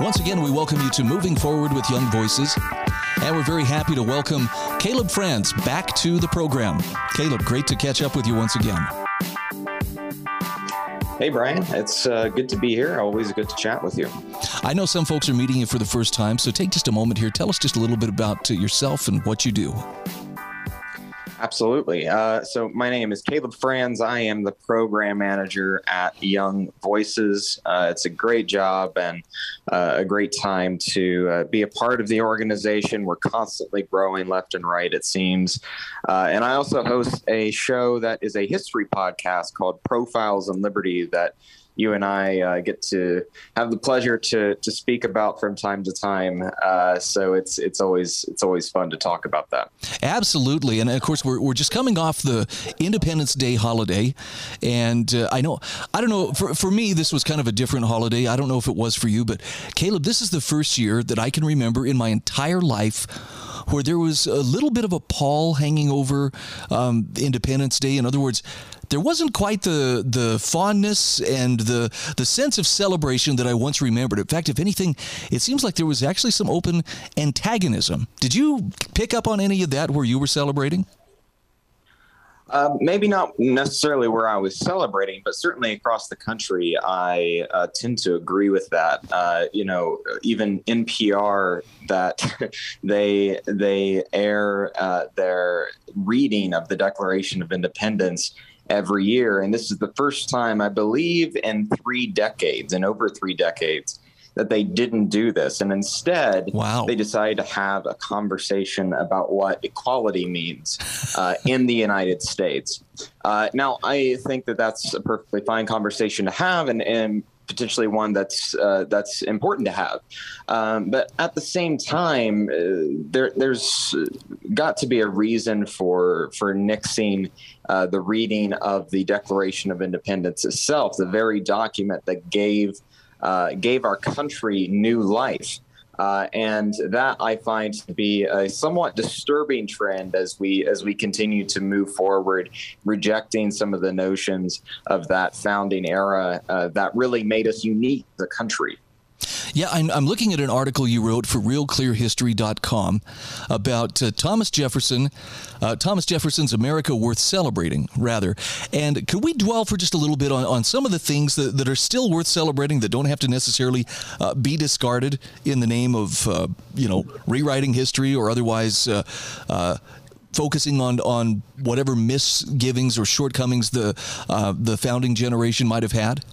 Once again, we welcome you to Moving Forward with Young Voices. And we're very happy to welcome Caleb Franz back to the program. Caleb, great to catch up with you once again. Hey, Brian. It's uh, good to be here. Always good to chat with you. I know some folks are meeting you for the first time, so take just a moment here. Tell us just a little bit about uh, yourself and what you do. Absolutely. Uh, so, my name is Caleb Franz. I am the program manager at Young Voices. Uh, it's a great job and uh, a great time to uh, be a part of the organization. We're constantly growing left and right, it seems. Uh, and I also host a show that is a history podcast called Profiles in Liberty that you and I uh, get to have the pleasure to to speak about from time to time. Uh, so it's it's always it's always fun to talk about that. Absolutely, and of course we're, we're just coming off the Independence Day holiday, and uh, I know I don't know for for me this was kind of a different holiday. I don't know if it was for you, but Caleb, this is the first year that I can remember in my entire life where there was a little bit of a pall hanging over um, Independence Day. In other words, there wasn't quite the the fondness and the the sense of celebration that I once remembered. In fact, if anything, it seems like there was actually some open antagonism. Did you pick up on any of that where you were celebrating? Uh, maybe not necessarily where I was celebrating, but certainly across the country, I uh, tend to agree with that. Uh, you know, even NPR that they they air uh, their reading of the Declaration of Independence every year. And this is the first time, I believe, in three decades, in over three decades, that they didn't do this. And instead, wow. they decided to have a conversation about what equality means uh, in the United States. Uh, now, I think that that's a perfectly fine conversation to have. And, and potentially one that's uh, that's important to have. Um, but at the same time, uh, there there's got to be a reason for for nixing uh, the reading of the Declaration of Independence itself, the very document that gave gave our country new life. Uh, and that I find to be a somewhat disturbing trend as we as we continue to move forward, rejecting some of the notions of that founding era uh, that really made us unique as a country. Yeah, I'm, I'm, looking at an article you wrote for RealClearHistory.com about uh, Thomas Jefferson, uh, Thomas Jefferson's America Worth Celebrating, rather. And could we dwell for just a little bit on, on some of the things that, that are still worth celebrating that don't have to necessarily uh, be discarded in the name of, uh, you know, rewriting history or otherwise uh, uh, focusing on on whatever misgivings or shortcomings the uh, the founding generation might have had?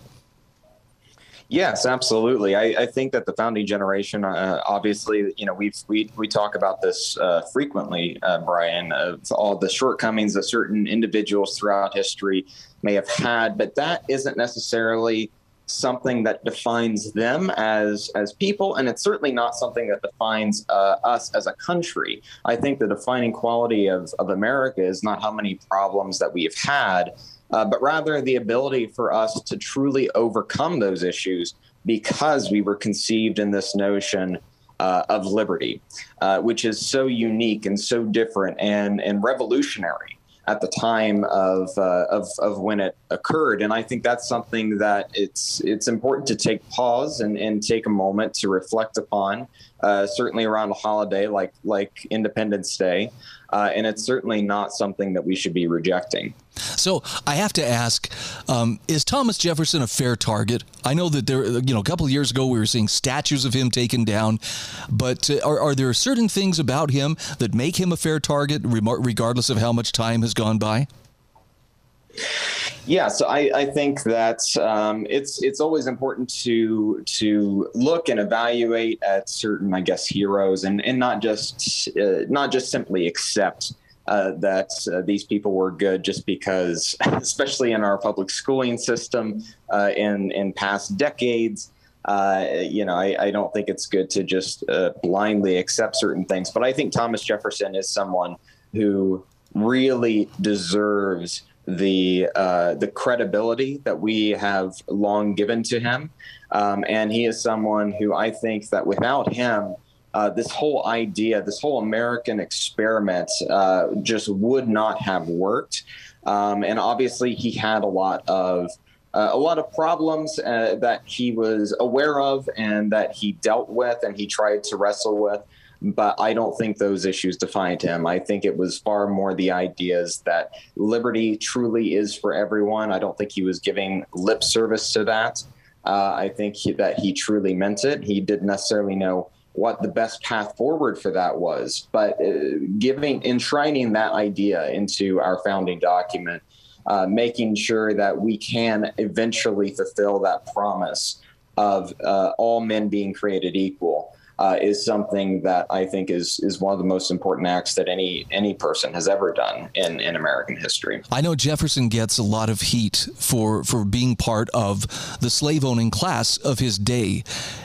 Yes, absolutely. I, I, think that the founding generation, uh, obviously, you know, we we we talk about this uh, frequently, uh, Brian, of all the shortcomings that certain individuals throughout history may have had, but that isn't necessarily something that defines them as as people, and it's certainly not something that defines uh, us as a country. I think the defining quality of of America is not how many problems that we have had uh, but rather the ability for us to truly overcome those issues because we were conceived in this notion uh, of liberty, uh, which is so unique and so different and, and revolutionary at the time of, uh, of, of when it occurred. And I think that's something that it's it's important to take pause and, and take a moment to reflect upon. Uh, certainly around a holiday like like Independence Day, uh, and it's certainly not something that we should be rejecting. So I have to ask: um, Is Thomas Jefferson a fair target? I know that there, you know, a couple years ago we were seeing statues of him taken down, but uh, are, are there certain things about him that make him a fair target, regardless of how much time has gone by? Yeah, so I, I think that um, it's it's always important to to look and evaluate at certain, I guess, heroes, and and not just uh, not just simply accept uh, that uh, these people were good just because, especially in our public schooling system uh, in in past decades. Uh, you know, I, I, don't think it's good to just uh, blindly accept certain things. But I think Thomas Jefferson is someone who really deserves the uh, the credibility that we have long given to him, um, and he is someone who I think that without him, uh, this whole idea, this whole American experiment, uh, just would not have worked. Um, and obviously, he had a lot of uh, a lot of problems uh, that he was aware of and that he dealt with and he tried to wrestle with. But I don't think those issues defined him. I think it was far more the ideas that liberty truly is for everyone. I don't think he was giving lip service to that. Uh, I think he, that he truly meant it. He didn't necessarily know what the best path forward for that was, but uh, giving enshrining that idea into our founding document uh, making sure that we can eventually fulfill that promise of uh, all men being created equal uh, is something that I think is is one of the most important acts that any any person has ever done in, in American history. I know Jefferson gets a lot of heat for for being part of the slave owning class of his day,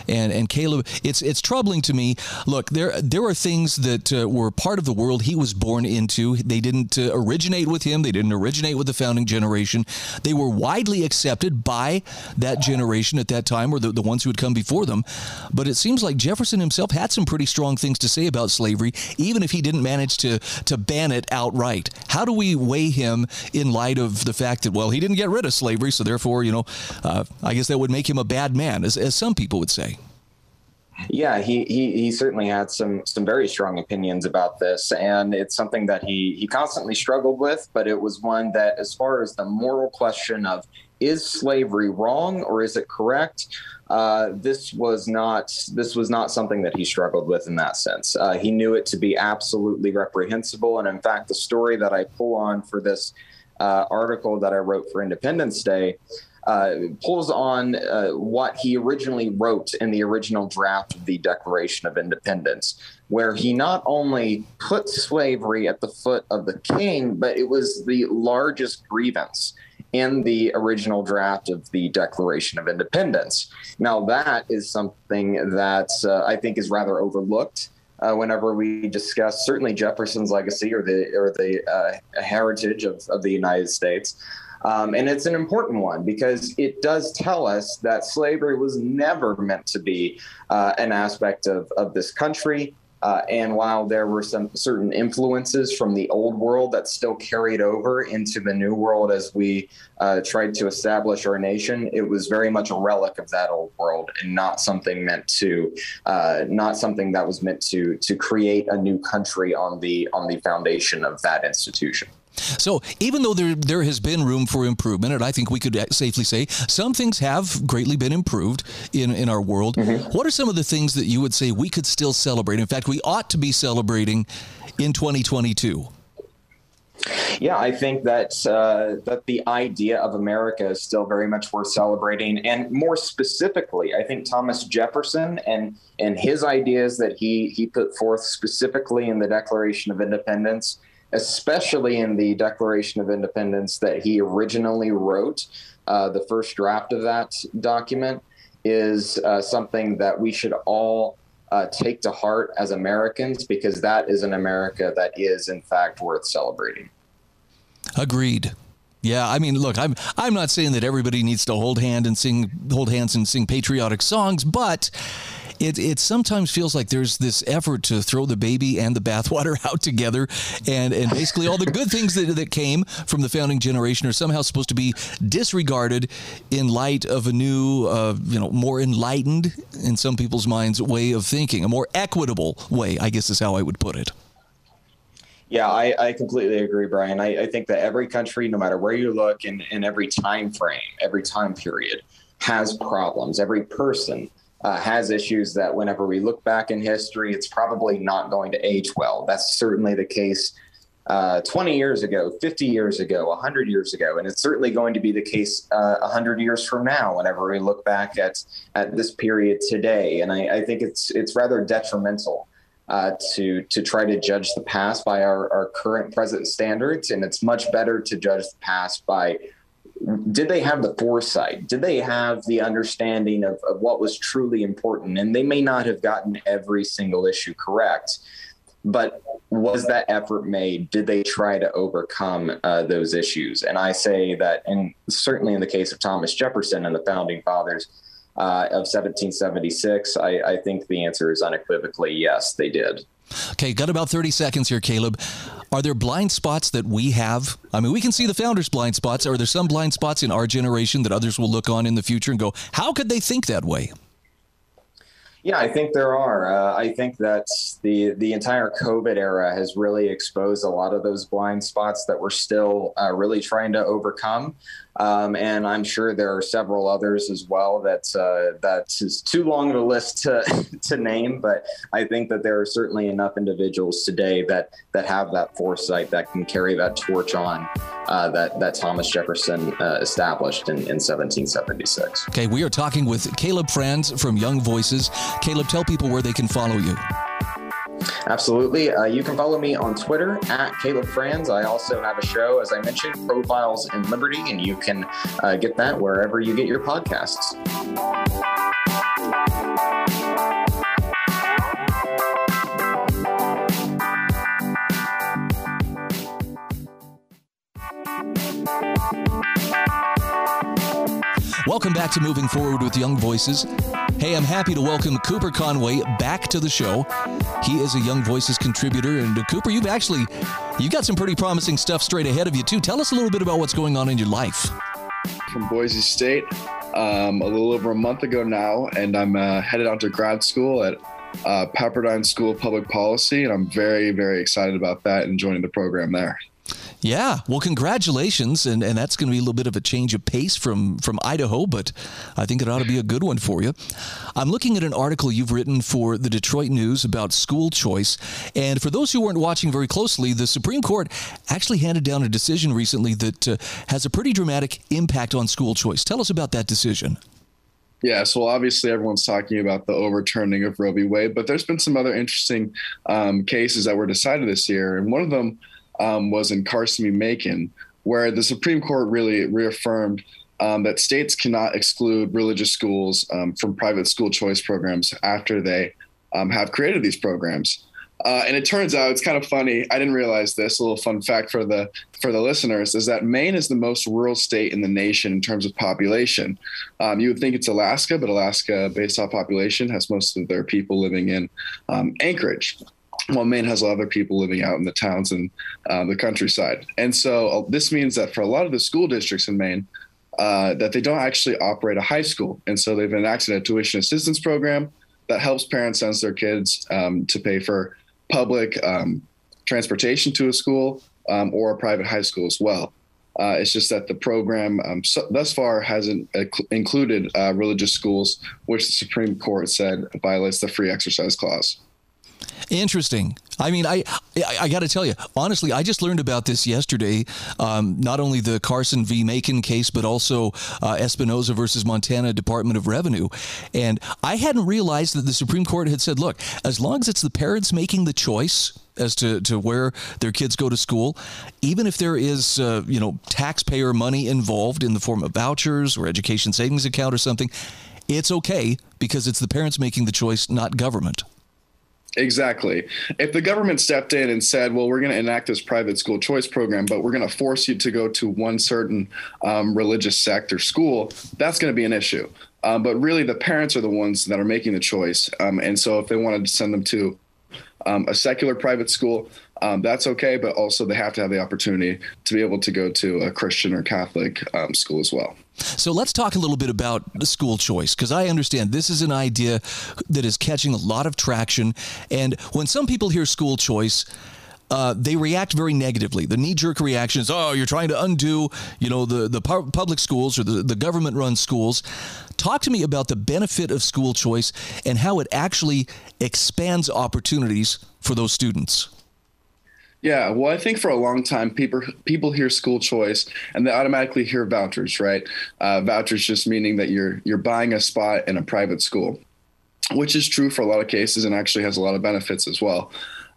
and and Caleb, it's it's troubling to me. Look, there there are things that uh, were part of the world he was born into. They didn't uh, originate with him. They didn't originate with the founding generation. They were widely accepted by that generation at that time, or the, the ones who had come before them. But it seems like Jefferson himself had some pretty strong things to say about slavery, even if he didn't manage to to ban it outright. How do we weigh him in light of the fact that well, he didn't get rid of slavery, so therefore, you know, uh, I guess that would make him a bad man, as, as some people would say. Yeah, he, he he certainly had some some very strong opinions about this, and it's something that he he constantly struggled with. But it was one that, as far as the moral question of is slavery wrong or is it correct, uh, this was not this was not something that he struggled with in that sense. Uh, he knew it to be absolutely reprehensible, and in fact, the story that I pull on for this uh, article that I wrote for Independence Day uh, pulls on uh, what he originally wrote in the original draft of the Declaration of Independence, where he not only put slavery at the foot of the king, but it was the largest grievance in the original draft of the Declaration of Independence. Now, that is something that uh, I think is rather overlooked. Uh, whenever we discuss certainly Jefferson's legacy or the or the uh, heritage of, of the United States, um, and it's an important one because it does tell us that slavery was never meant to be uh, an aspect of, of this country. Uh, and while there were some certain influences from the old world that still carried over into the new world as we uh, tried to establish our nation, it was very much a relic of that old world and not something meant to, uh, not something that was meant to to create a new country on the on the foundation of that institution. So even though there there has been room for improvement, and I think we could safely say some things have greatly been improved in in our world. Mm-hmm. What are some of the things that you would say we could still celebrate? In fact, we ought to be celebrating in 2022. Yeah, I think that uh, that the idea of America is still very much worth celebrating, and more specifically, I think Thomas Jefferson and and his ideas that he he put forth specifically in the Declaration of Independence especially in the Declaration of Independence that he originally wrote, uh, the first draft of that document, is uh, something that we should all uh, take to heart as Americans because that is an America that is, in fact, worth celebrating. Agreed. Yeah, I mean, look, I'm I'm not saying that everybody needs to hold hand and sing hold hands and sing patriotic songs, but it, it sometimes feels like there's this effort to throw the baby and the bathwater out together, and, and basically all the good things that, that came from the founding generation are somehow supposed to be disregarded in light of a new, uh, you know, more enlightened, in some people's minds, way of thinking, a more equitable way, I guess is how I would put it. Yeah, I, I completely agree, Brian. I, I, think that every country, no matter where you look in, in every time frame, every time period, has problems. Every person uh, has issues that whenever we look back in history, it's probably not going to age well. That's certainly the case uh, 20 years ago, 50 years ago, 100 years ago, and it's certainly going to be the case uh, 100 years from now. Whenever we look back at at this period today, and I, I think it's it's rather detrimental uh, to to try to judge the past by our, our current present standards, and it's much better to judge the past by did they have the foresight? Did they have the understanding of, of what was truly important? And they may not have gotten every single issue correct, but was that effort made? Did they try to overcome uh, those issues? And I say that, and certainly in the case of Thomas Jefferson and the founding fathers, uh, of 1776? I, I think the answer is unequivocally yes, they did. Okay, got about 30 seconds here, Caleb. Are there blind spots that we have? I mean, we can see the founders' blind spots. Are there some blind spots in our generation that others will look on in the future and go, how could they think that way? Yeah, I think there are. Uh, I think that the the entire COVID era has really exposed a lot of those blind spots that we're still uh, really trying to overcome. Um, and I'm sure there are several others as well that uh, that is too long of a list to to name. But I think that there are certainly enough individuals today that that have that foresight that can carry that torch on uh, that that Thomas Jefferson uh, established in, in 1776. Okay, we are talking with Caleb Franz from Young Voices. Caleb, tell people where they can follow you. Absolutely. Uh, you can follow me on Twitter at Caleb Franz. I also have a show, as I mentioned, Profiles in Liberty, and you can uh, get that wherever you get your podcasts. Welcome back to Moving Forward with Young Voices. Hey, I'm happy to welcome Cooper Conway back to the show. He is a Young Voices contributor, and Cooper, you've actually you got some pretty promising stuff straight ahead of you too. Tell us a little bit about what's going on in your life. From Boise State, um, a little over a month ago now, and I'm uh, headed out to grad school at uh, Pepperdine School of Public Policy, and I'm very, very excited about that and joining the program there. Yeah, well, congratulations, and, and that's going to be a little bit of a change of pace from from Idaho, but I think it ought to be a good one for you. I'm looking at an article you've written for the Detroit News about school choice, and for those who weren't watching very closely, the Supreme Court actually handed down a decision recently that uh, has a pretty dramatic impact on school choice. Tell us about that decision. Yeah, so obviously everyone's talking about the overturning of Roe v. Wade, but there's been some other interesting um, cases that were decided this year, and one of them um, was in Carson v. Makin, where the Supreme Court really reaffirmed um, that states cannot exclude religious schools um, from private school choice programs after they um, have created these programs. Uh, and it turns out it's kind of funny. I didn't realize this. A little fun fact for the for the listeners is that Maine is the most rural state in the nation in terms of population. Um, you would think it's Alaska, but Alaska, based off population, has most of their people living in um, Anchorage well, Maine has a lot of people living out in the towns and uh, the countryside. And so uh, this means that for a lot of the school districts in Maine, uh, that they don't actually operate a high school. And so they've enacted a tuition assistance program that helps parents send their kids um, to pay for public um, transportation to a school um, or a private high school as well. Uh, it's just that the program um, so, thus far hasn't included uh, religious schools, which the Supreme Court said violates the free exercise clause. Interesting. I mean, I I, I got to tell you, honestly, I just learned about this yesterday. Um, not only the Carson v. Makin case, but also uh, Espinoza versus Montana Department of Revenue. And I hadn't realized that the Supreme Court had said, look, as long as it's the parents making the choice as to, to where their kids go to school, even if there is, uh, you know, taxpayer money involved in the form of vouchers or education savings account or something, it's okay because it's the parents making the choice, not government. Exactly. If the government stepped in and said, well, we're going to enact this private school choice program, but we're going to force you to go to one certain um, religious sect or school, that's going to be an issue. Um, but really, the parents are the ones that are making the choice. Um, and so if they wanted to send them to um, a secular private school, um, that's okay. But also, they have to have the opportunity to be able to go to a Christian or Catholic um, school as well. So let's talk a little bit about school choice because I understand this is an idea that is catching a lot of traction. And when some people hear school choice, uh, they react very negatively. The knee-jerk reaction is, "Oh, you're trying to undo, you know, the the public schools or the, the government-run schools." Talk to me about the benefit of school choice and how it actually expands opportunities for those students. Yeah, well, I think for a long time, people people hear school choice and they automatically hear vouchers, right? Uh, vouchers just meaning that you're you're buying a spot in a private school, which is true for a lot of cases and actually has a lot of benefits as well.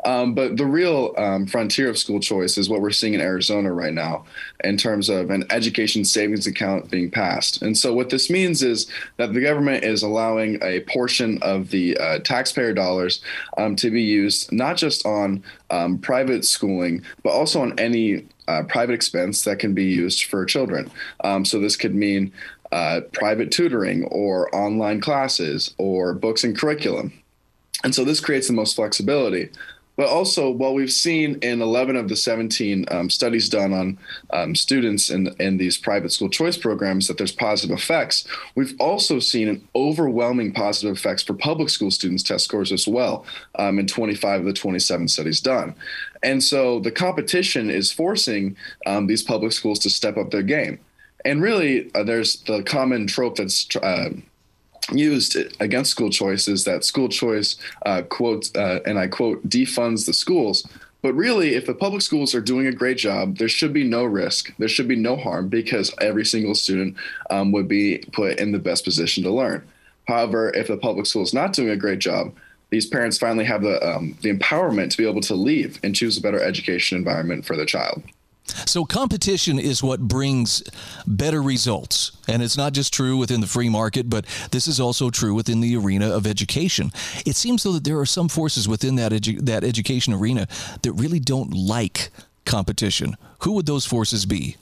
Um, but the real um, frontier of school choice is what we're seeing in Arizona right now in terms of an education savings account being passed. And so, what this means is that the government is allowing a portion of the uh, taxpayer dollars um, to be used not just on um, private schooling, but also on any uh, private expense that can be used for children. Um, so this could mean uh, private tutoring or online classes or books and curriculum. And so this creates the most flexibility. But also, while we've seen in 11 of the 17 um, studies done on um, students in, in these private school choice programs that there's positive effects, we've also seen an overwhelming positive effects for public school students' test scores as well um, in 25 of the 27 studies done. And so the competition is forcing um, these public schools to step up their game. And really, uh, there's the common trope that's uh, used against school choice is that school choice uh, quote uh, and I quote defunds the schools. But really, if the public schools are doing a great job, there should be no risk. There should be no harm because every single student um, would be put in the best position to learn. However, if the public school is not doing a great job, these parents finally have the um, the empowerment to be able to leave and choose a better education environment for their child. So, competition is what brings better results. And it's not just true within the free market, but this is also true within the arena of education. It seems, though, that there are some forces within that, edu- that education arena that really don't like competition. Who would those forces be?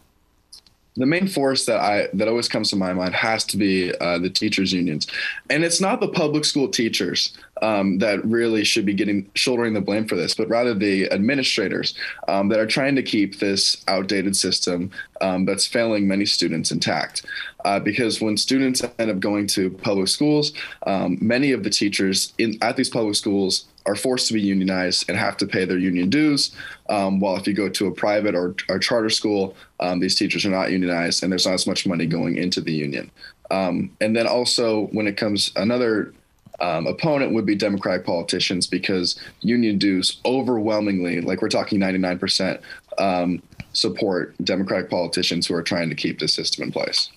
the main force that I that always comes to my mind has to be uh, the teachers unions, and it's not the public school teachers um, that really should be getting shouldering the blame for this, but rather the administrators um, that are trying to keep this outdated system um, that's failing many students intact. Uh, because when students end up going to public schools, um, many of the teachers in at these public schools are forced to be unionized and have to pay their union dues. Um, while if you go to a private or, or charter school, um, these teachers are not unionized and there's not as much money going into the union. And then also, when it comes, another um, opponent would be Democratic politicians because union dues overwhelmingly, like we're talking 99%, um, support Democratic politicians who are trying to keep the system in place.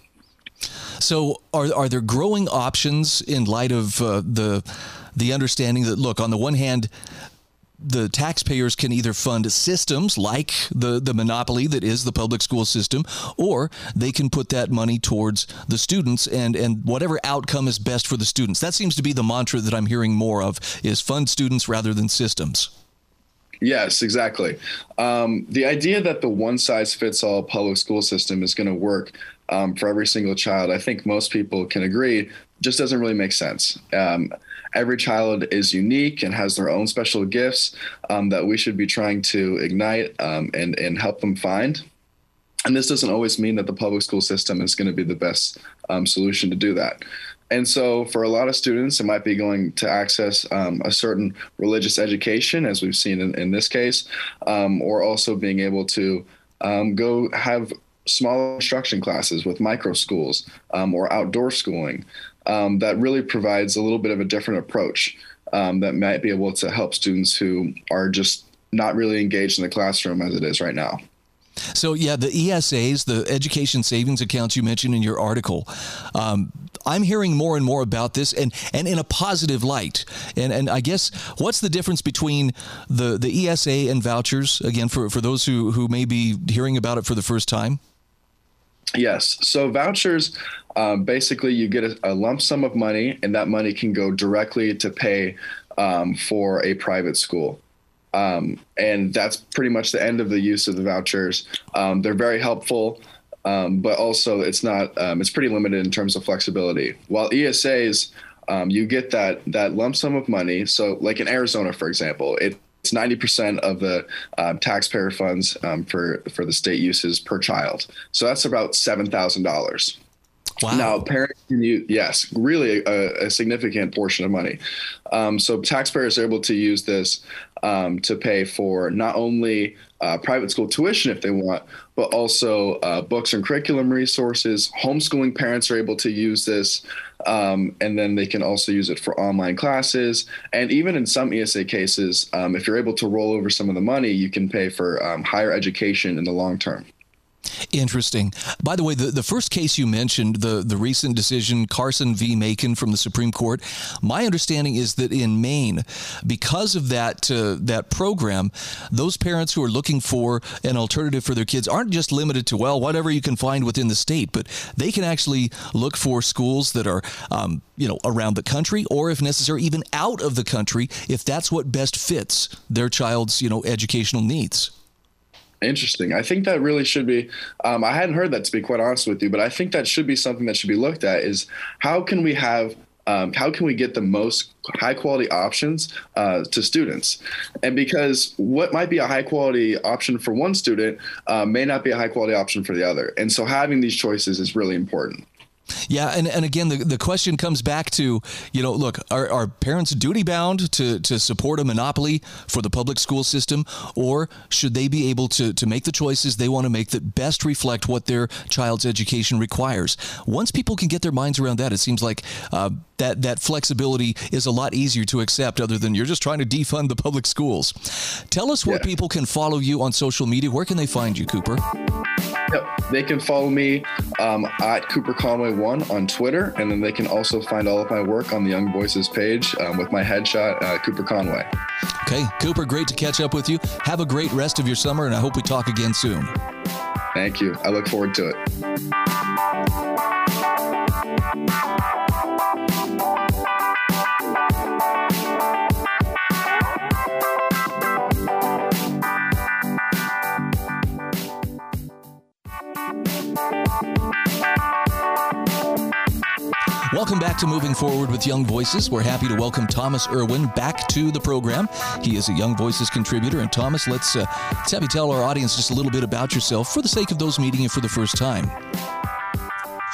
So, are, are there growing options in light of uh, the the understanding that, look, on the one hand, the taxpayers can either fund systems like the, the monopoly that is the public school system, or they can put that money towards the students and, and whatever outcome is best for the students. That seems to be the mantra that I'm hearing more of is fund students rather than systems. Yes, exactly. Um, the idea that the one size fits all public school system is going to work um, for every single child, I think most people can agree, just doesn't really make sense. Um, every child is unique and has their own special gifts um, that we should be trying to ignite um, and, and help them find. And this doesn't always mean that the public school system is going to be the best um, solution to do that. And so, for a lot of students, it might be going to access um, a certain religious education, as we've seen in, in this case, um, or also being able to um, go have small instruction classes with micro schools um, or outdoor schooling um, that really provides a little bit of a different approach um, that might be able to help students who are just not really engaged in the classroom as it is right now. So, yeah, the ESAs, the education savings accounts you mentioned in your article, um, I'm hearing more and more about this and, and in a positive light. And, and I guess what's the difference between the, the ESA and vouchers, again, for, for those who, who may be hearing about it for the first time? Yes. So vouchers, um, basically, you get a, a, lump sum of money, and that money can go directly to pay um, for a private school. Um, and that's pretty much the end of the use of the vouchers. Um, they're very helpful, um, but also it's not. Um, it's pretty limited in terms of flexibility. While ESAs, you get that that lump sum of money. So, like in Arizona, for example, it it's 90% of the um, taxpayer funds um, for, for the state uses per child. So that's about $7,000. Wow. Now, parents can use, yes, really a, a significant portion of money. Um, so taxpayers are able to use this um, to pay for not only uh, private school tuition if they want, but also uh, books and curriculum resources. Homeschooling parents are able to use this, um, and then they can also use it for online classes. And even in some ESA cases, um, if you're able to roll over some of the money, you can pay for um, higher education in the long term. Interesting. By the way, the, the first case you mentioned, the, the recent decision, Carson v. Makin from the Supreme Court, my understanding is that in Maine, because of that, uh, that program, those parents who are looking for an alternative for their kids aren't just limited to, well, whatever you can find within the state, but they can actually look for schools that are, um, you know, around the country or, if necessary, even out of the country if that's what best fits their child's, you know, educational needs. Interesting. I think that really should be. Um, I hadn't heard that to be quite honest with you, but I think that should be something that should be looked at. Is how can we have um, how can we get the most high quality options uh, to students? And because what might be a high quality option for one student uh, may not be a high quality option for the other. And so having these choices is really important. Yeah, and, and again, the, the question comes back to, you know, look, are, are parents duty bound to, to support a monopoly for the public school system, or should they be able to, to make the choices they want to make that best reflect what their child's education requires? Once people can get their minds around that, it seems like uh, that, that flexibility is a lot easier to accept other than you're just trying to defund the public schools. Tell us where yeah. people can follow you on social media. Where can they find you, Cooper? Yep. They can follow me um, at Cooper Conway One on Twitter, and then they can also find all of my work on the Young Voices page um, with my headshot, uh, Cooper Conway. Okay, Cooper, great to catch up with you. Have a great rest of your summer, and I hope we talk again soon. Thank you. I look forward to it. Welcome back to Moving Forward with Young Voices. We're happy to welcome Thomas Irwin back to the program. He is a Young Voices contributor. And Thomas, let's, uh, let's have you tell our audience just a little bit about yourself for the sake of those meeting you for the first time.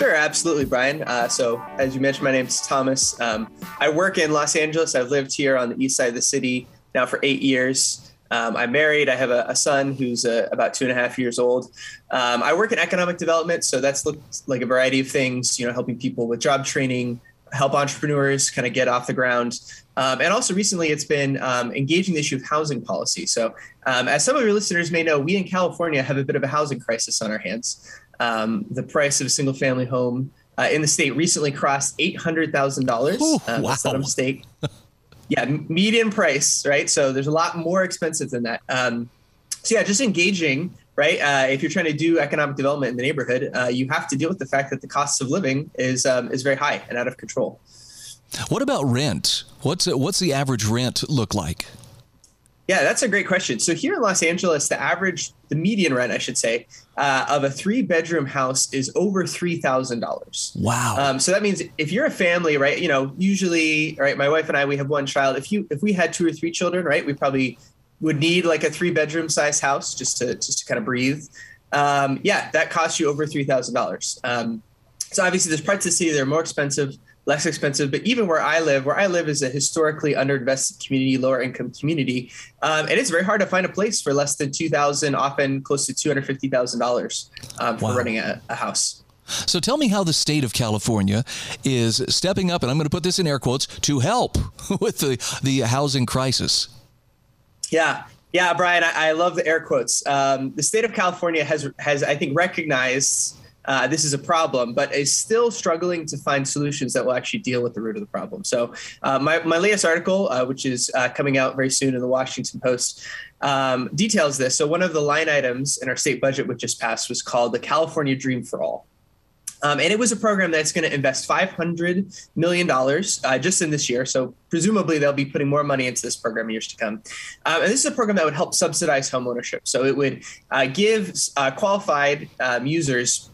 Sure, absolutely, Brian. Uh, so, as you mentioned, my name is Thomas. Um, I work in Los Angeles. I've lived here on the east side of the city now for eight years. Um, I'm married. I have a, a son who's uh, about two and a half years old. Um, I work in economic development, so that's looked like a variety of things. You know, helping people with job training, help entrepreneurs kind of get off the ground, um, and also recently it's been um, engaging the issue of housing policy. So, um, as some of your listeners may know, we in California have a bit of a housing crisis on our hands. Um, the price of a single-family home uh, in the state recently crossed eight hundred thousand dollars. Wow. That's not a mistake. yeah, median price, right? So there's a lot more expensive than that. Um, so yeah, just engaging, right? Uh, if you're trying to do economic development in the neighborhood, uh, you have to deal with the fact that the cost of living is um, is very high and out of control. What about rent? What's what's the average rent look like? Yeah, that's a great question. So here in Los Angeles, the average, the median rent, I should say, uh, of a three bedroom house is over three thousand dollars. Wow. Um, so that means if you're a family, right? You know, usually, right? My wife and I, we have one child. If you if we had two or three children, right, we probably would need like a three bedroom size house just to just to kind of breathe. Um, yeah, that costs you over three thousand um, dollars. So obviously, there's parts of the city that are more expensive less expensive. But even where I live, where I live is a historically underinvested community, lower income community, um, and it's very hard to find a place for less than two thousand, often close to two hundred fifty thousand um, dollars for wow. running a, a house. So tell me how the state of California is stepping up, and I'm going to put this in air quotes, to help with the, the housing crisis. Yeah, yeah, Brian, I, I love the air quotes. Um, the state of California has has I think recognized uh, this is a problem, but is still struggling to find solutions that will actually deal with the root of the problem. So, uh, my, my latest article, uh, which is uh, coming out very soon in the Washington Post, um, details this. So, one of the line items in our state budget, which just passed, was called the California Dream for All. Um, and it was a program that's going to invest $500 million uh, just in this year. So presumably they'll be putting more money into this program years to come. Um, and this is a program that would help subsidize homeownership. So it would uh, give uh, qualified um, users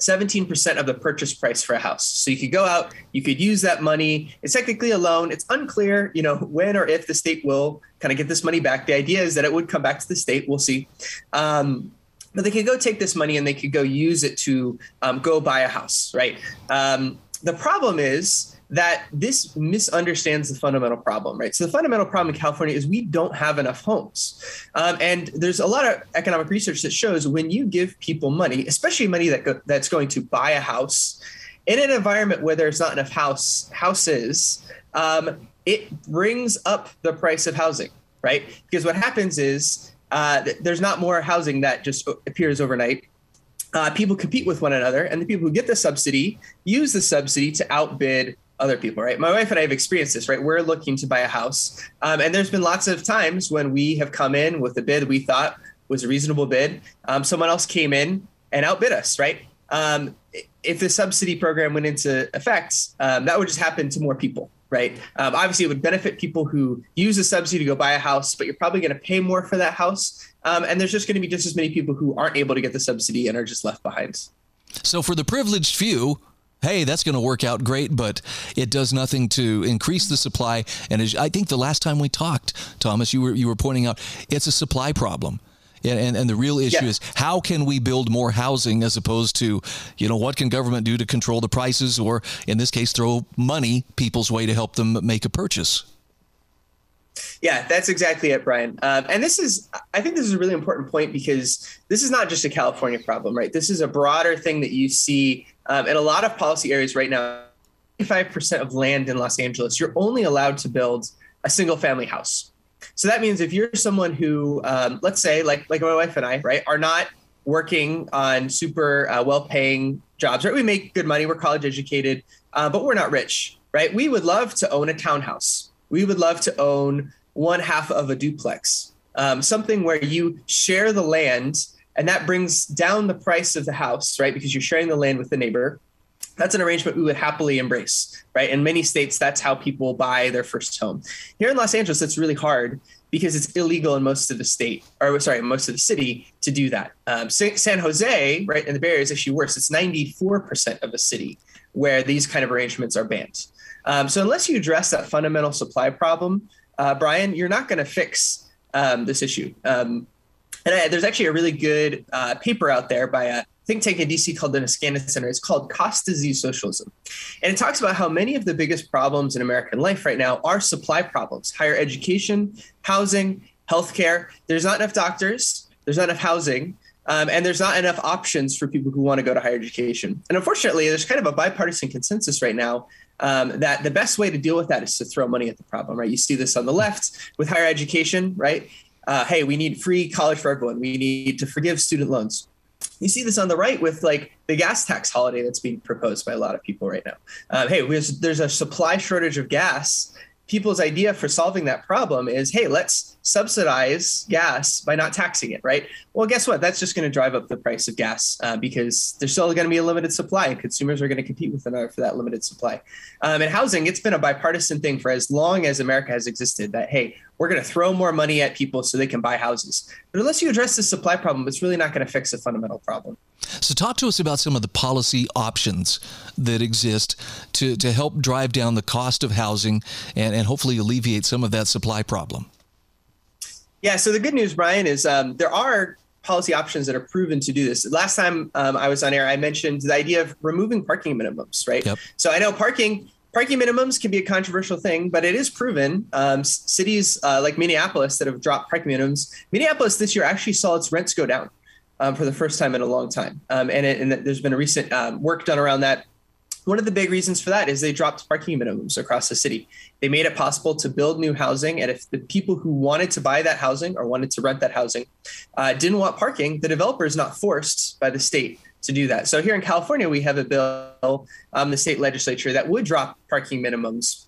17% of the purchase price for a house. So you could go out, you could use that money. It's technically a loan. It's unclear, you know, when or if the state will kind of get this money back. The idea is that it would come back to the state. We'll see. Um, but they could go take this money and they could go use it to um, go buy a house, right? Um, the problem is that this misunderstands the fundamental problem, right? So the fundamental problem in California is we don't have enough homes, um, and there's a lot of economic research that shows when you give people money, especially money that go, that's going to buy a house, in an environment where there's not enough house houses, um, it brings up the price of housing, right? Because what happens is uh, there's not more housing that just appears overnight. Uh, people compete with one another, and the people who get the subsidy use the subsidy to outbid other people, right? My wife and I have experienced this, right? We're looking to buy a house. Um, and there's been lots of times when we have come in with a bid we thought was a reasonable bid. Um, someone else came in and outbid us, right? Um, if the subsidy program went into effect, um, that would just happen to more people, right? Um, obviously, it would benefit people who use the subsidy to go buy a house, but you're probably going to pay more for that house. Um, and there's just going to be just as many people who aren't able to get the subsidy and are just left behind. So for the privileged few, hey, that's going to work out great, but it does nothing to increase the supply. And as, I think the last time we talked, Thomas, you were you were pointing out it's a supply problem. And, and, and the real issue yeah. is how can we build more housing as opposed to, you know, what can government do to control the prices or, in this case, throw money people's way to help them make a purchase? Yeah, that's exactly it, Brian. Um, and this is, I think this is a really important point because this is not just a California problem, right? This is a broader thing that you see um, in a lot of policy areas right now. 55% of land in Los Angeles, you're only allowed to build a single family house. So that means if you're someone who, um, let's say, like like my wife and I, right, are not working on super uh, well-paying jobs, right? We make good money, we're college educated, uh, but we're not rich, right? We would love to own a townhouse. We would love to own one half of a duplex, um, something where you share the land and that brings down the price of the house, right? Because you're sharing the land with the neighbor. That's an arrangement we would happily embrace, right? In many states, that's how people buy their first home. Here in Los Angeles, it's really hard because it's illegal in most of the state, or sorry, most of the city to do that. Um, San Jose, right, in the Bay Area is actually worse. It's 94% of the city where these kind of arrangements are banned. Um, so unless you address that fundamental supply problem, uh, Brian, you're not going to fix um, this issue. Um, and I, there's actually a really good uh, paper out there by a think tank in DC called the Niskanen Center. It's called Cost Disease Socialism. And it talks about how many of the biggest problems in American life right now are supply problems higher education, housing, healthcare. There's not enough doctors, there's not enough housing. Um, and there's not enough options for people who want to go to higher education. And unfortunately, there's kind of a bipartisan consensus right now um, that the best way to deal with that is to throw money at the problem, right? You see this on the left with higher education, right? Uh, hey, we need free college for everyone. We need to forgive student loans. You see this on the right with like the gas tax holiday that's being proposed by a lot of people right now. Uh, hey, there's a supply shortage of gas. People's idea for solving that problem is, hey, let's subsidize gas by not taxing it, right? Well, guess what? That's just going to drive up the price of gas uh, because there's still going to be a limited supply, and consumers are going to compete with another for that limited supply. Um, and housing, it's been a bipartisan thing for as long as America has existed. That hey, we're going to throw more money at people so they can buy houses. But unless you address the supply problem, it's really not going to fix the fundamental problem. So, talk to us about some of the policy options that exist to, to help drive down the cost of housing and, and hopefully alleviate some of that supply problem. Yeah. So the good news, Brian, is um, there are policy options that are proven to do this. Last time um, I was on air, I mentioned the idea of removing parking minimums, right? Yep. So I know parking parking minimums can be a controversial thing, but it is proven. Um, cities uh, like Minneapolis that have dropped parking minimums. Minneapolis this year actually saw its rents go down um, for the first time in a long time, um, and, it, and, there's been a recent um, work done around that one of the big reasons for that is they dropped parking minimums across the city. They made it possible to build new housing. And if the people who wanted to buy that housing or wanted to rent that housing uh, didn't want parking, the developer is not forced by the state to do that. So here in California, we have a bill, um, the state legislature, that would drop parking minimums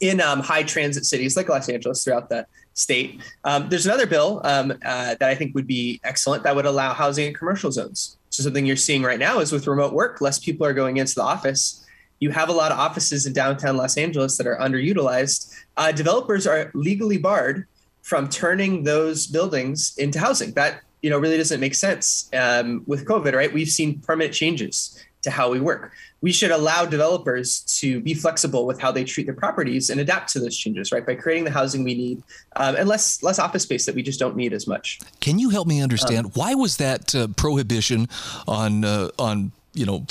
in um, high transit cities like Los Angeles throughout the state. Um, there's another bill um, uh, that I think would be excellent that would allow housing in commercial zones. So something you're seeing right now is with remote work, less people are going into the office. You have a lot of offices in downtown Los Angeles that are underutilized. Uh, developers are legally barred from turning those buildings into housing. That you know really doesn't make sense um, with COVID, right? We've seen permanent changes to how we work. We should allow developers to be flexible with how they treat their properties and adapt to those changes, right? By creating the housing we need um, and less less office space that we just don't need as much. Can you help me understand um, why was that uh, prohibition on uh, on you know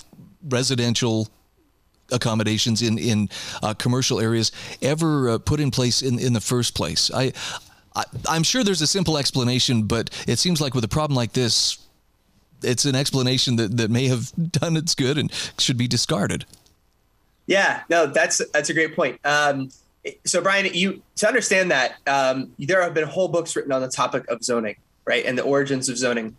residential accommodations in in uh, commercial areas ever uh, put in place in in the first place? I, I I'm sure there's a simple explanation, but it seems like with a problem like this it's an explanation that, that may have done its good and should be discarded. Yeah, no, that's that's a great point. Um, so, Brian, you to understand that um, there have been whole books written on the topic of zoning, right, and the origins of zoning.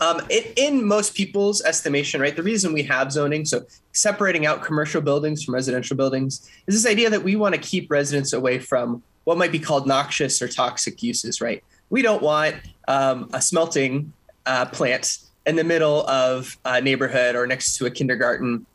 Um, it, in most people's estimation, right, the reason we have zoning, so separating out commercial buildings from residential buildings, is this idea that we want to keep residents away from what might be called noxious or toxic uses, right? We don't want um, a smelting uh, plant in the middle of a neighborhood or next to a kindergarten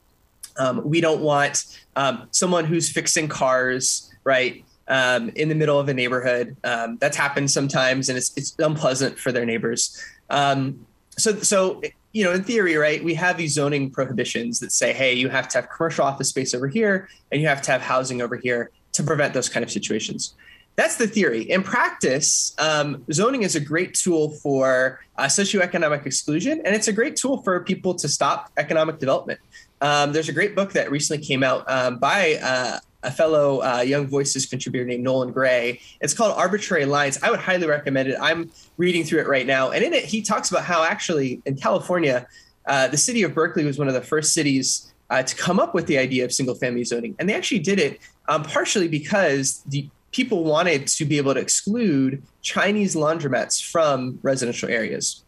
Um, we don't want um, someone who's fixing cars, right? Um, in the middle of a neighborhood. Um, that's happened sometimes, and it's, it's unpleasant for their neighbors. Um, so, so you know, in theory, right, we have these zoning prohibitions that say, hey, you have to have commercial office space over here, and you have to have housing over here to prevent those kind of situations. That's the theory. In practice, um, zoning is a great tool for uh, socioeconomic exclusion, and it's a great tool for people to stop economic development. Um, there's a great book that recently came out um, by uh, a fellow uh, Young Voices contributor named Nolan Gray. It's called Arbitrary Lines. I would highly recommend it. I'm reading through it right now. And in it, he talks about how actually in California, uh, the city of Berkeley was one of the first cities uh, to come up with the idea of single family zoning. And they actually did it um, partially because the people wanted to be able to exclude Chinese laundromats from residential areas.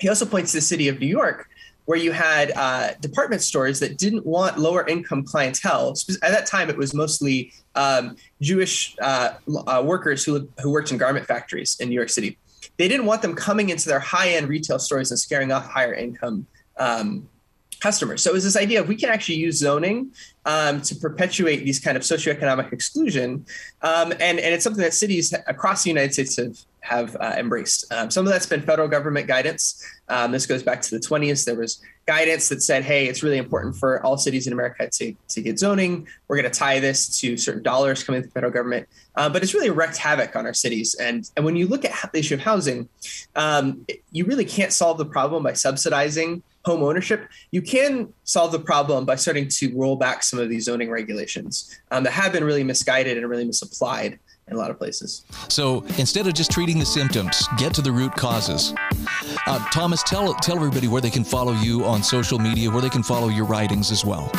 He also points to the city of New York, where you had uh, department stores that didn't want lower income clientele. At that time, it was mostly um, Jewish uh, uh, workers who, who worked in garment factories in New York City. They didn't want them coming into their high end retail stores and scaring off higher income um, customers. So it was this idea of we can actually use zoning um, to perpetuate these kind of socioeconomic exclusion, um, and and it's something that cities across the United States have have uh, embraced. Um, some of that's been federal government guidance. Um, this goes back to the 20s. There was guidance that said, hey, it's really important for all cities in America to, to get zoning. We're going to tie this to certain dollars coming from the federal government. Uh, but it's really wreaked havoc on our cities. And, and when you look at the issue of housing, um, you really can't solve the problem by subsidizing home ownership. You can solve the problem by starting to roll back some of these zoning regulations um, that have been really misguided and really misapplied in a lot of places. So instead of just treating the symptoms, get to the root causes. Uh, Thomas, tell tell everybody where they can follow you on social media, where they can follow your writings as well.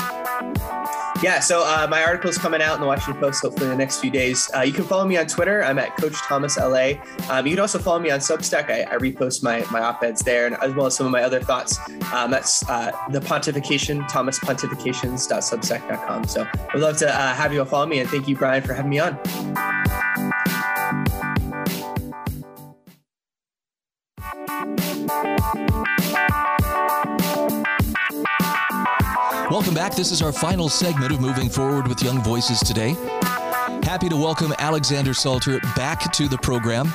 Yeah, so uh, my article is coming out in the Washington Post hopefully in the next few days. Uh, you can follow me on Twitter. I'm at Coach Thomas LA. Um, you can also follow me on Substack. I, I, repost my, my op eds there, and as well as some of my other thoughts. Um, that's uh, the pontification, Thomas thomaspontifications.substack.com. So I'd love to uh, have you all follow me, and thank you, Brian, for having me on. Welcome back. This is our final segment of Moving Forward with Young Voices today. Happy to welcome Alexander Salter back to the program.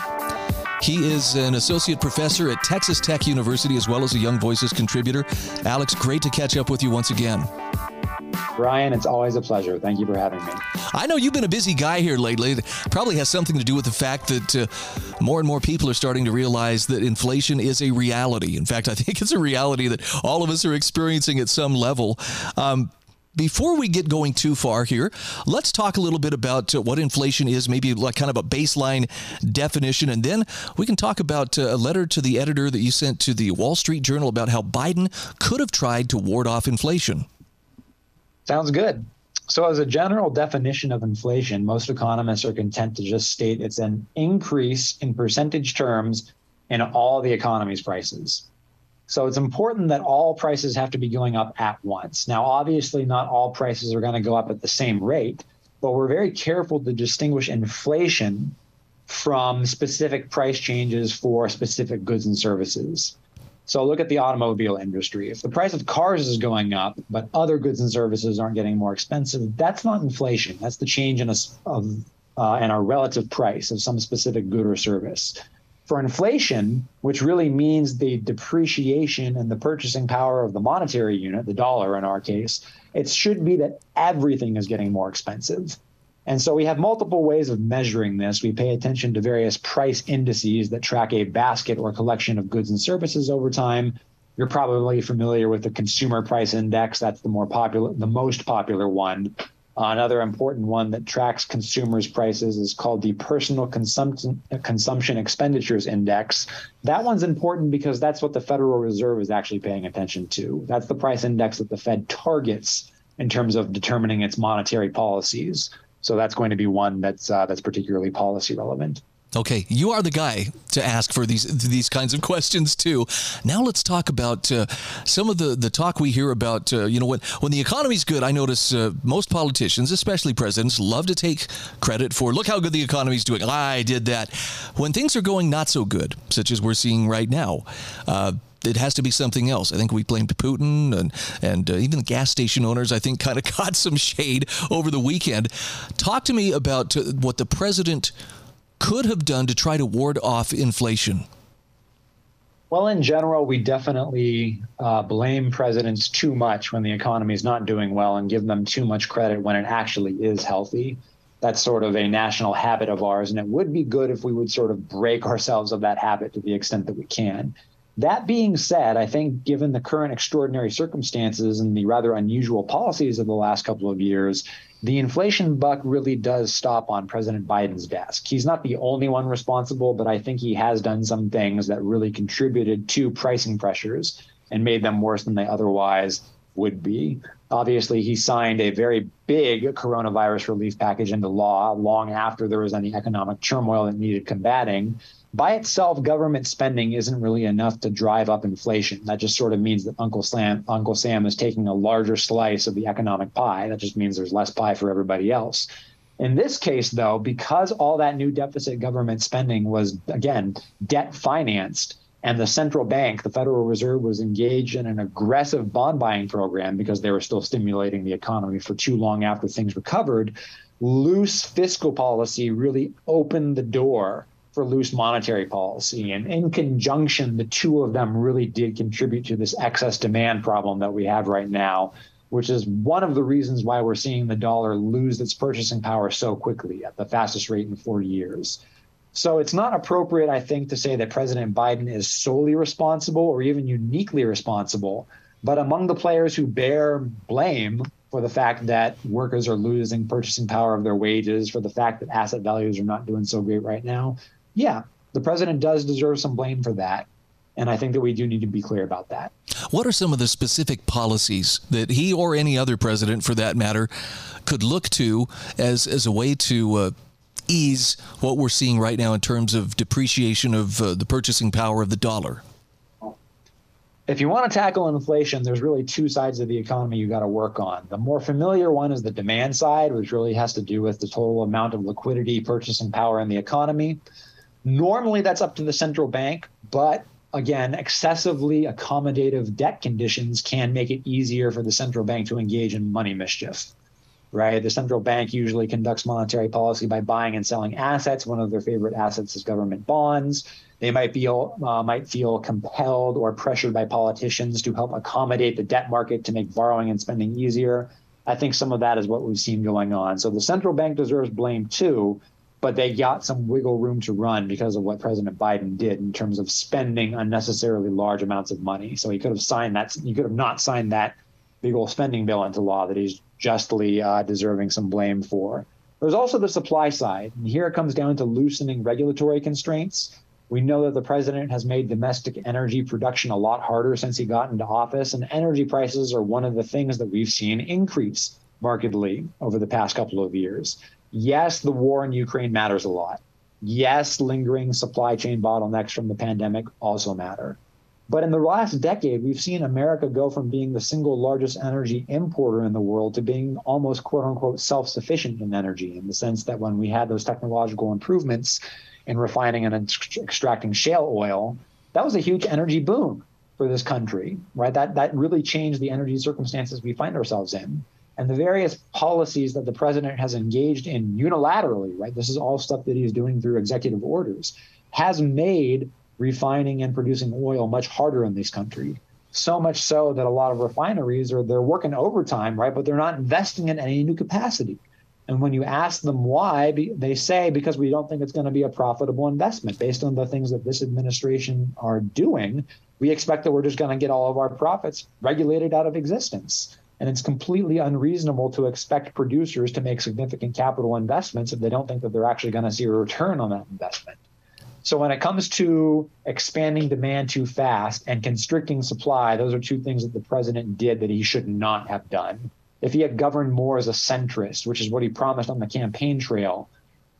He is an associate professor at Texas Tech University as well as a Young Voices contributor. Alex, great to catch up with you once again. Brian, it's always a pleasure. Thank you for having me. I know you've been a busy guy here lately. It probably has something to do with the fact that uh, more and more people are starting to realize that inflation is a reality. In fact, I think it's a reality that all of us are experiencing at some level. Um, before we get going too far here, let's talk a little bit about uh, what inflation is, maybe like kind of a baseline definition, and then we can talk about uh, a letter to the editor that you sent to the Wall Street Journal about how Biden could have tried to ward off inflation. Sounds good. So, as a general definition of inflation, most economists are content to just state it's an increase in percentage terms in all the economy's prices. So, it's important that all prices have to be going up at once. Now, obviously, not all prices are going to go up at the same rate, but we're very careful to distinguish inflation from specific price changes for specific goods and services. So look at the automobile industry. If the price of cars is going up, but other goods and services aren't getting more expensive, that's not inflation. That's the change in a of uh, in our relative price of some specific good or service. For inflation, which really means the depreciation and the purchasing power of the monetary unit, the dollar in our case, it should be that everything is getting more expensive. And so we have multiple ways of measuring this. We pay attention to various price indices that track a basket or collection of goods and services over time. You're probably familiar with the consumer price index. That's the more popular, the most popular one. Uh, another important one that tracks consumers' prices is called the Personal Consumption Consumption Expenditures Index. That one's important because that's what the Federal Reserve is actually paying attention to. That's the price index that the Fed targets in terms of determining its monetary policies. So that's going to be one that's uh, that's particularly policy relevant. Okay, you are the guy to ask for these these kinds of questions too. Now let's talk about uh, some of the, the talk we hear about. Uh, you know, when when the economy's good, I notice uh, most politicians, especially presidents, love to take credit for look how good the economy's doing. I did that. When things are going not so good, such as we're seeing right now, uh, it has to be something else. I think we blamed Putin and and uh, even the gas station owners. I think kind of caught some shade over the weekend. Talk to me about uh, what the president could have done to try to ward off inflation. Well, in general, we definitely uh, blame presidents too much when the economy is not doing well and give them too much credit when it actually is healthy. That's sort of a national habit of ours, and it would be good if we would sort of break ourselves of that habit to the extent that we can. That being said, I think given the current extraordinary circumstances and the rather unusual policies of the last couple of years, the inflation buck really does stop on President Biden's desk. He's not the only one responsible, but I think he has done some things that really contributed to pricing pressures and made them worse than they otherwise would be. Obviously, he signed a very big coronavirus relief package into law long after there was any economic turmoil that needed combating by itself, government spending isn't really enough to drive up inflation. That just sort of means that Uncle Sam, Uncle Sam is taking a larger slice of the economic pie. That just means there's less pie for everybody else. In this case, though, because all that new deficit government spending was, again, debt financed, and the central bank, the Federal Reserve, was engaged in an aggressive bond buying program because they were still stimulating the economy for too long after things recovered, loose fiscal policy really opened the door for loose monetary policy. And in conjunction, the two of them really did contribute to this excess demand problem that we have right now, which is one of the reasons why we're seeing the dollar lose its purchasing power so quickly at the fastest rate in 40 years. So it's not appropriate, I think, to say that President Biden is solely responsible or even uniquely responsible. But among the players who bear blame for the fact that workers are losing purchasing power of their wages, for the fact that asset values are not doing so great right now, yeah, the president does deserve some blame for that. And I think that we do need to be clear about that. What are some of the specific policies that he or any other president, for that matter, could look to as, as a way to uh, ease what we're seeing right now in terms of depreciation of uh, the purchasing power of the dollar? If you want to tackle inflation, there's really two sides of the economy you got to work on. The more familiar one is the demand side, which really has to do with the total amount of liquidity, purchasing power in the economy. Normally, that's up to the central bank, but again, excessively accommodative debt conditions can make it easier for the central bank to engage in money mischief. Right? The central bank usually conducts monetary policy by buying and selling assets. One of their favorite assets is government bonds. They might feel uh, might feel compelled or pressured by politicians to help accommodate the debt market to make borrowing and spending easier. I think some of that is what we've seen going on. So the central bank deserves blame too, but they got some wiggle room to run because of what President Biden did in terms of spending unnecessarily large amounts of money. So he could have signed that. He could have not signed that big old spending bill into law that he's justly uh, deserving some blame for. There's also the supply side. And here it comes down to loosening regulatory constraints. We know that the president has made domestic energy production a lot harder since he got into office, and energy prices are one of the things that we've seen increase markedly over the past couple of years yes, the war in Ukraine matters a lot. Yes, lingering supply chain bottlenecks from the pandemic also matter. But in the last decade, we've seen America go from being the single largest energy importer in the world to being almost quote unquote self sufficient in energy, in the sense that when we had those technological improvements in refining and extracting shale oil, that was a huge energy boom for this country, right? That, that really changed the energy circumstances we find ourselves in and the various policies that the president has engaged in unilaterally, right? This is all stuff that he's doing through executive orders, has made refining and producing oil much harder in this country. So much so that a lot of refineries are they're working overtime, right? But they're not investing in any new capacity. And when you ask them why, they say because we don't think it's going to be a profitable investment based on the things that this administration are doing. We expect that we're just going to get all of our profits regulated out of existence. And it's completely unreasonable to expect producers to make significant capital investments if they don't think that they're actually going to see a return on that investment. So when it comes to expanding demand too fast and constricting supply, those are two things that the president did that he should not have done. If he had governed more as a centrist, which is what he promised on the campaign trail,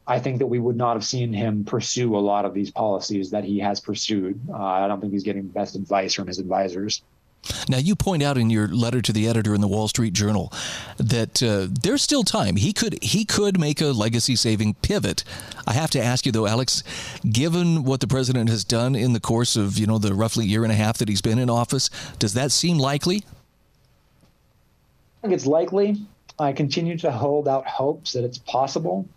I think that we would not have seen him pursue a lot of these policies that he has pursued. Uh, I don't think he's getting the best advice from his advisors. Now, you point out in your letter to the editor in the Wall Street Journal that uh, there's still time. He could he could make a legacy-saving pivot. I have to ask you though, Alex, given what the president has done in the course of you know the roughly year and a half that he's been in office, does that seem likely? I think it's likely. I continue to hold out hopes that it's possible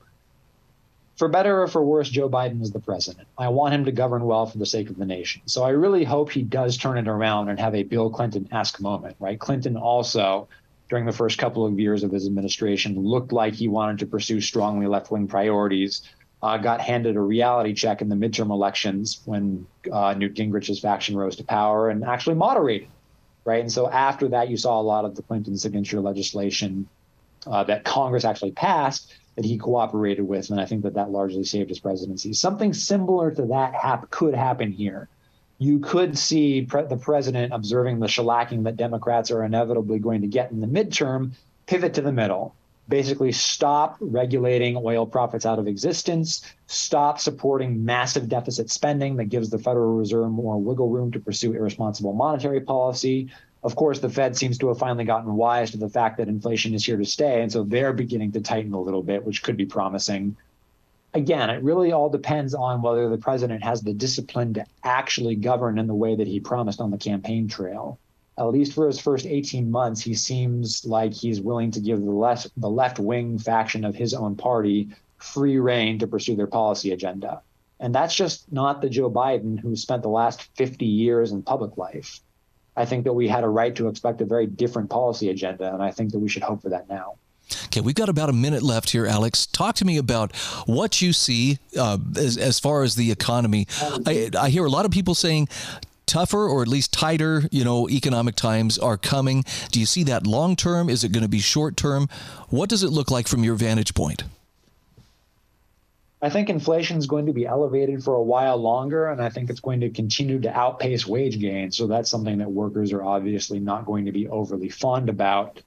for better or for worse, Joe Biden is the president. I want him to govern well for the sake of the nation. So I really hope he does turn it around and have a Bill Clinton esque moment, right? Clinton also, during the first couple of years of his administration, looked like he wanted to pursue strongly left wing priorities. Uh, got handed a reality check in the midterm elections when uh, Newt Gingrich's faction rose to power and actually moderated, right? And so after that, you saw a lot of the Clinton signature legislation uh, that Congress actually passed that he cooperated with, and I think that that largely saved his presidency. Something similar to that hap- could happen here. You could see pre- the president observing the shellacking that Democrats are inevitably going to get in the midterm, pivot to the middle, basically stop regulating oil profits out of existence, stop supporting massive deficit spending that gives the Federal Reserve more wiggle room to pursue irresponsible monetary policy, of course, the Fed seems to have finally gotten wise to the fact that inflation is here to stay. And so they're beginning to tighten a little bit, which could be promising. Again, it really all depends on whether the president has the discipline to actually govern in the way that he promised on the campaign trail. At least for his first 18 months, he seems like he's willing to give the left, the left wing faction of his own party free rein to pursue their policy agenda. And that's just not the Joe Biden who spent the last 50 years in public life. I think that we had a right to expect a very different policy agenda, and I think that we should hope for that now. Okay, we've got about a minute left here, Alex. Talk to me about what you see uh, as, as far as the economy. I, I hear a lot of people saying tougher or at least tighter, you know, economic times are coming. Do you see that long term? Is it going to be short term? What does it look like from your vantage point? I think inflation is going to be elevated for a while longer, and I think it's going to continue to outpace wage gains. So that's something that workers are obviously not going to be overly fond about.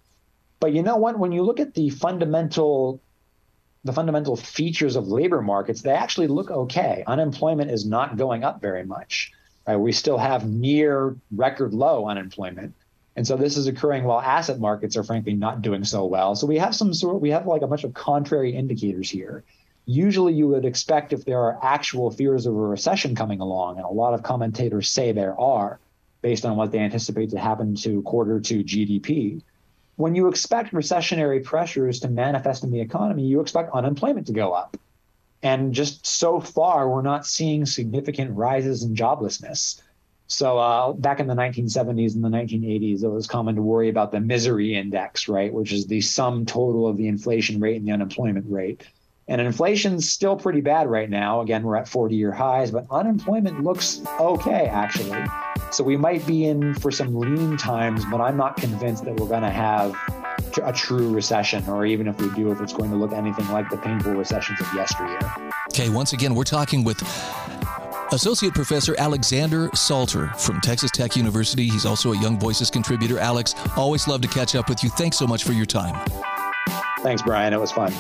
But you know what? When you look at the fundamental the fundamental features of labor markets, they actually look okay. Unemployment is not going up very much. Right? We still have near record low unemployment. And so this is occurring while asset markets are frankly not doing so well. So we have some sort we have like a bunch of contrary indicators here usually you would expect if there are actual fears of a recession coming along, and a lot of commentators say there are, based on what they anticipate to happen to quarter two GDP. When you expect recessionary pressures to manifest in the economy, you expect unemployment to go up. And just so far, we're not seeing significant rises in joblessness. So uh, back in the 1970s and the 1980s, it was common to worry about the misery index, right, which is the sum total of the inflation rate and the unemployment rate. And inflation's still pretty bad right now. Again, we're at 40 year highs, but unemployment looks okay, actually. So we might be in for some lean times, but I'm not convinced that we're going to have a true recession, or even if we do, if it's going to look anything like the painful recessions of yesteryear. Okay, once again, we're talking with Associate Professor Alexander Salter from Texas Tech University. He's also a Young Voices contributor. Alex, always love to catch up with you. Thanks so much for your time. Thanks, Brian. It was fun.